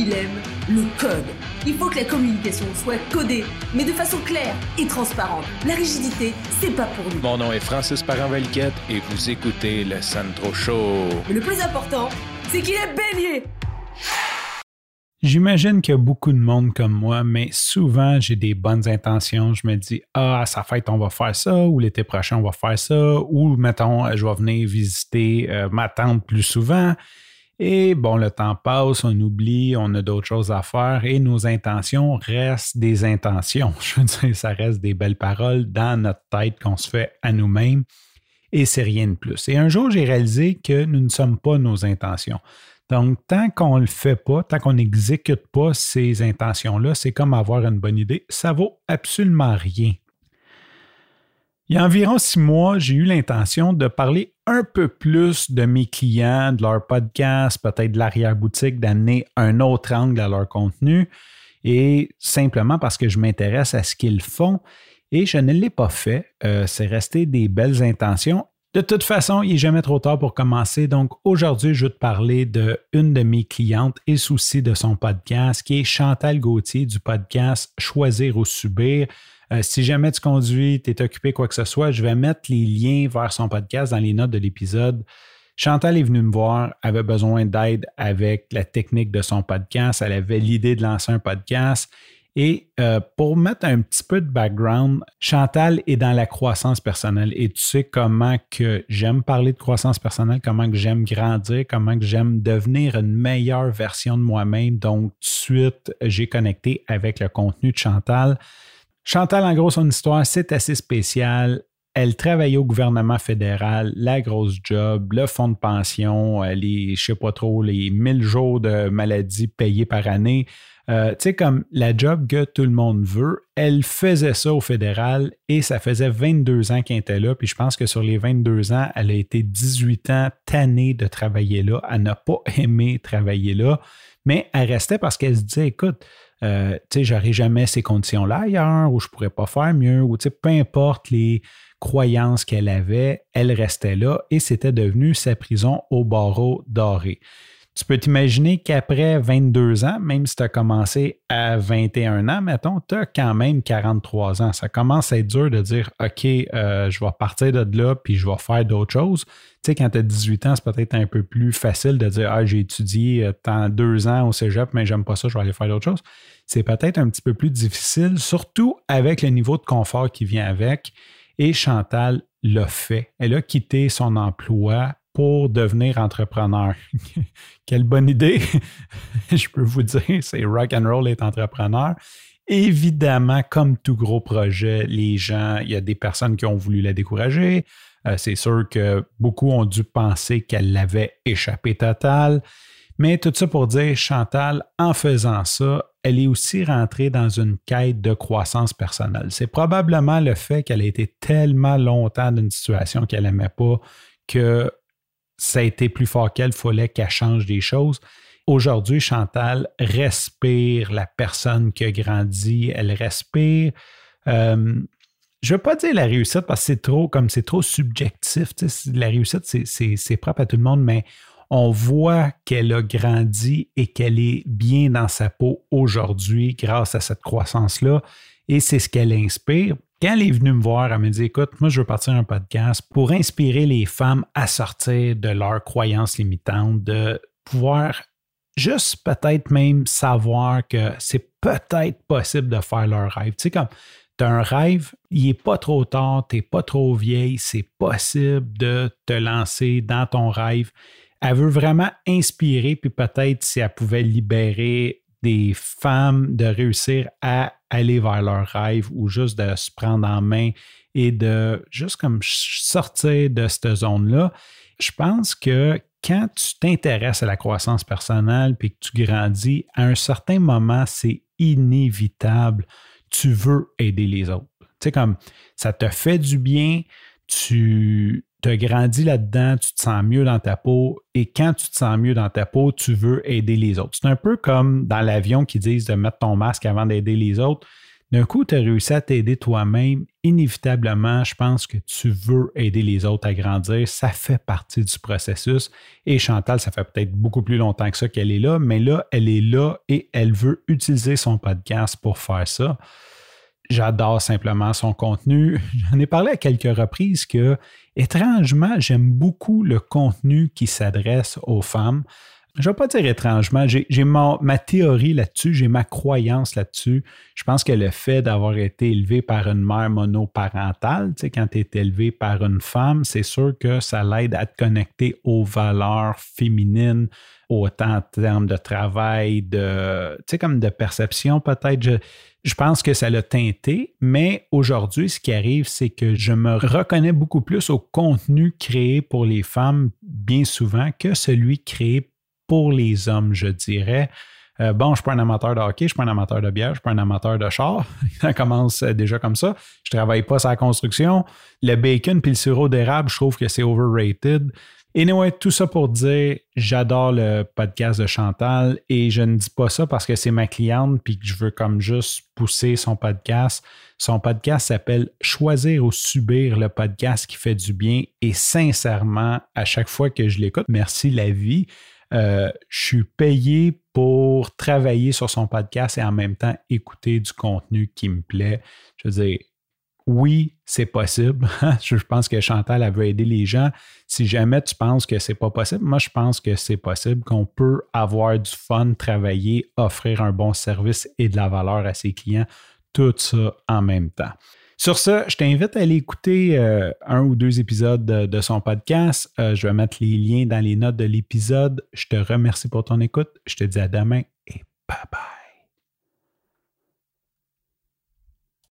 il aime le code. Il faut que la communication soit codée, mais de façon claire et transparente. La rigidité, c'est pas pour nous. Mon nom est Francis parent et vous écoutez le Sandro Show. Mais le plus important, c'est qu'il est bélier. J'imagine qu'il y a beaucoup de monde comme moi, mais souvent j'ai des bonnes intentions. Je me dis, ah, à sa fête, on va faire ça, ou l'été prochain, on va faire ça, ou mettons, je vais venir visiter euh, ma tante plus souvent. Et bon, le temps passe, on oublie, on a d'autres choses à faire et nos intentions restent des intentions. Je veux dire, ça reste des belles paroles dans notre tête qu'on se fait à nous-mêmes et c'est rien de plus. Et un jour, j'ai réalisé que nous ne sommes pas nos intentions. Donc, tant qu'on ne le fait pas, tant qu'on n'exécute pas ces intentions-là, c'est comme avoir une bonne idée. Ça vaut absolument rien. Il y a environ six mois, j'ai eu l'intention de parler un peu plus de mes clients, de leur podcast, peut-être de l'arrière-boutique, d'amener un autre angle à leur contenu, et simplement parce que je m'intéresse à ce qu'ils font. Et je ne l'ai pas fait. Euh, c'est resté des belles intentions. De toute façon, il n'est jamais trop tard pour commencer. Donc aujourd'hui, je vais te parler d'une de mes clientes et soucis de son podcast, qui est Chantal Gauthier du podcast Choisir ou Subir. Euh, si jamais tu conduis, tu es occupé, quoi que ce soit, je vais mettre les liens vers son podcast dans les notes de l'épisode. Chantal est venue me voir, avait besoin d'aide avec la technique de son podcast. Elle avait l'idée de lancer un podcast. Et euh, pour mettre un petit peu de background, Chantal est dans la croissance personnelle et tu sais comment que j'aime parler de croissance personnelle, comment que j'aime grandir, comment que j'aime devenir une meilleure version de moi-même. Donc, de suite, j'ai connecté avec le contenu de Chantal. Chantal, en gros, son histoire, c'est assez spécial. Elle travaillait au gouvernement fédéral, la grosse job, le fonds de pension, les, je sais pas trop, les 1000 jours de maladie payés par année. Euh, tu sais, comme la job que tout le monde veut, elle faisait ça au fédéral et ça faisait 22 ans qu'elle était là. Puis je pense que sur les 22 ans, elle a été 18 ans tannée de travailler là. Elle n'a pas aimé travailler là, mais elle restait parce qu'elle se disait, écoute, euh, tu sais, j'aurais jamais ces conditions-là ailleurs, ou je pourrais pas faire mieux, ou tu peu importe les croyances qu'elle avait, elle restait là et c'était devenu sa prison au barreau doré. Tu peux t'imaginer qu'après 22 ans, même si tu as commencé à 21 ans, mettons, tu as quand même 43 ans. Ça commence à être dur de dire OK, euh, je vais partir de là puis je vais faire d'autres choses. Tu sais, quand tu as 18 ans, c'est peut-être un peu plus facile de dire Ah, j'ai étudié euh, tant deux ans au cégep, mais j'aime pas ça, je vais aller faire d'autres choses. C'est peut-être un petit peu plus difficile, surtout avec le niveau de confort qui vient avec. Et Chantal l'a fait. Elle a quitté son emploi pour devenir entrepreneur. Quelle bonne idée! Je peux vous dire, c'est rock and roll être entrepreneur. Évidemment, comme tout gros projet, les gens, il y a des personnes qui ont voulu la décourager. Euh, c'est sûr que beaucoup ont dû penser qu'elle l'avait échappé total. Mais tout ça pour dire, Chantal, en faisant ça, elle est aussi rentrée dans une quête de croissance personnelle. C'est probablement le fait qu'elle a été tellement longtemps dans une situation qu'elle n'aimait pas que ça a été plus fort qu'elle, il fallait qu'elle change des choses. Aujourd'hui, Chantal respire la personne qui a grandi, elle respire. Euh, je ne veux pas dire la réussite parce que c'est trop comme c'est trop subjectif. La réussite, c'est propre à tout le monde, mais on voit qu'elle a grandi et qu'elle est bien dans sa peau aujourd'hui grâce à cette croissance-là. Et c'est ce qu'elle inspire. Quand elle est venue me voir, elle me dit Écoute, moi, je veux partir un podcast pour inspirer les femmes à sortir de leurs croyances limitantes, de pouvoir juste peut-être même savoir que c'est peut-être possible de faire leur rêve. Tu sais, comme tu as un rêve, il n'est pas trop tard, tu n'es pas trop vieille, c'est possible de te lancer dans ton rêve. Elle veut vraiment inspirer, puis peut-être si elle pouvait libérer des femmes de réussir à aller vers leur rêve ou juste de se prendre en main et de juste comme sortir de cette zone-là. Je pense que quand tu t'intéresses à la croissance personnelle puis que tu grandis, à un certain moment, c'est inévitable. Tu veux aider les autres. Tu sais, comme ça te fait du bien, tu tu as grandi là-dedans, tu te sens mieux dans ta peau et quand tu te sens mieux dans ta peau, tu veux aider les autres. C'est un peu comme dans l'avion qui disent de mettre ton masque avant d'aider les autres. d'un coup, tu as réussi à t'aider toi-même. Inévitablement, je pense que tu veux aider les autres à grandir. Ça fait partie du processus. Et Chantal, ça fait peut-être beaucoup plus longtemps que ça qu'elle est là, mais là, elle est là et elle veut utiliser son podcast pour faire ça. J'adore simplement son contenu. J'en ai parlé à quelques reprises que, étrangement, j'aime beaucoup le contenu qui s'adresse aux femmes je ne vais pas dire étrangement, j'ai ma, théorie là-dessus, j'ai ma croyance là-dessus. Je pense que le fait d'avoir été élevé par une mère monoparentale, tu sais, quand tu es élevé par une femme, c'est sûr que ça l'aide à te connecter aux valeurs féminines, autant en termes de travail, de, tu sais, comme de perception peut-être. Je, je pense que ça l'a teinté, mais aujourd'hui, ce qui arrive, c'est que je me reconnais beaucoup plus au contenu créé pour les femmes bien souvent que celui créé pour les hommes, je dirais. Euh, bon, je ne suis pas un amateur de hockey, je ne suis pas un amateur de bière, je ne suis pas un amateur de char. ça commence euh, déjà comme ça. Je ne travaille pas sur la construction. Le bacon puis le sirop d'érable, je trouve que c'est overrated. Anyway, tout ça pour dire, j'adore le podcast de Chantal et je ne dis pas ça parce que c'est ma cliente puis que je veux comme juste pousser son podcast. Son podcast s'appelle Choisir ou subir le podcast qui fait du bien et sincèrement, à chaque fois que je l'écoute, merci la vie. Euh, je suis payé pour travailler sur son podcast et en même temps écouter du contenu qui me plaît. Je veux dire, oui, c'est possible. je pense que Chantal, veut aider les gens. Si jamais tu penses que c'est pas possible, moi, je pense que c'est possible, qu'on peut avoir du fun, travailler, offrir un bon service et de la valeur à ses clients, tout ça en même temps. Sur ce, je t'invite à aller écouter euh, un ou deux épisodes de, son podcast. Euh, je vais mettre les liens dans les notes de l'épisode. Je te remercie pour ton écoute. Je te dis à demain et bye bye.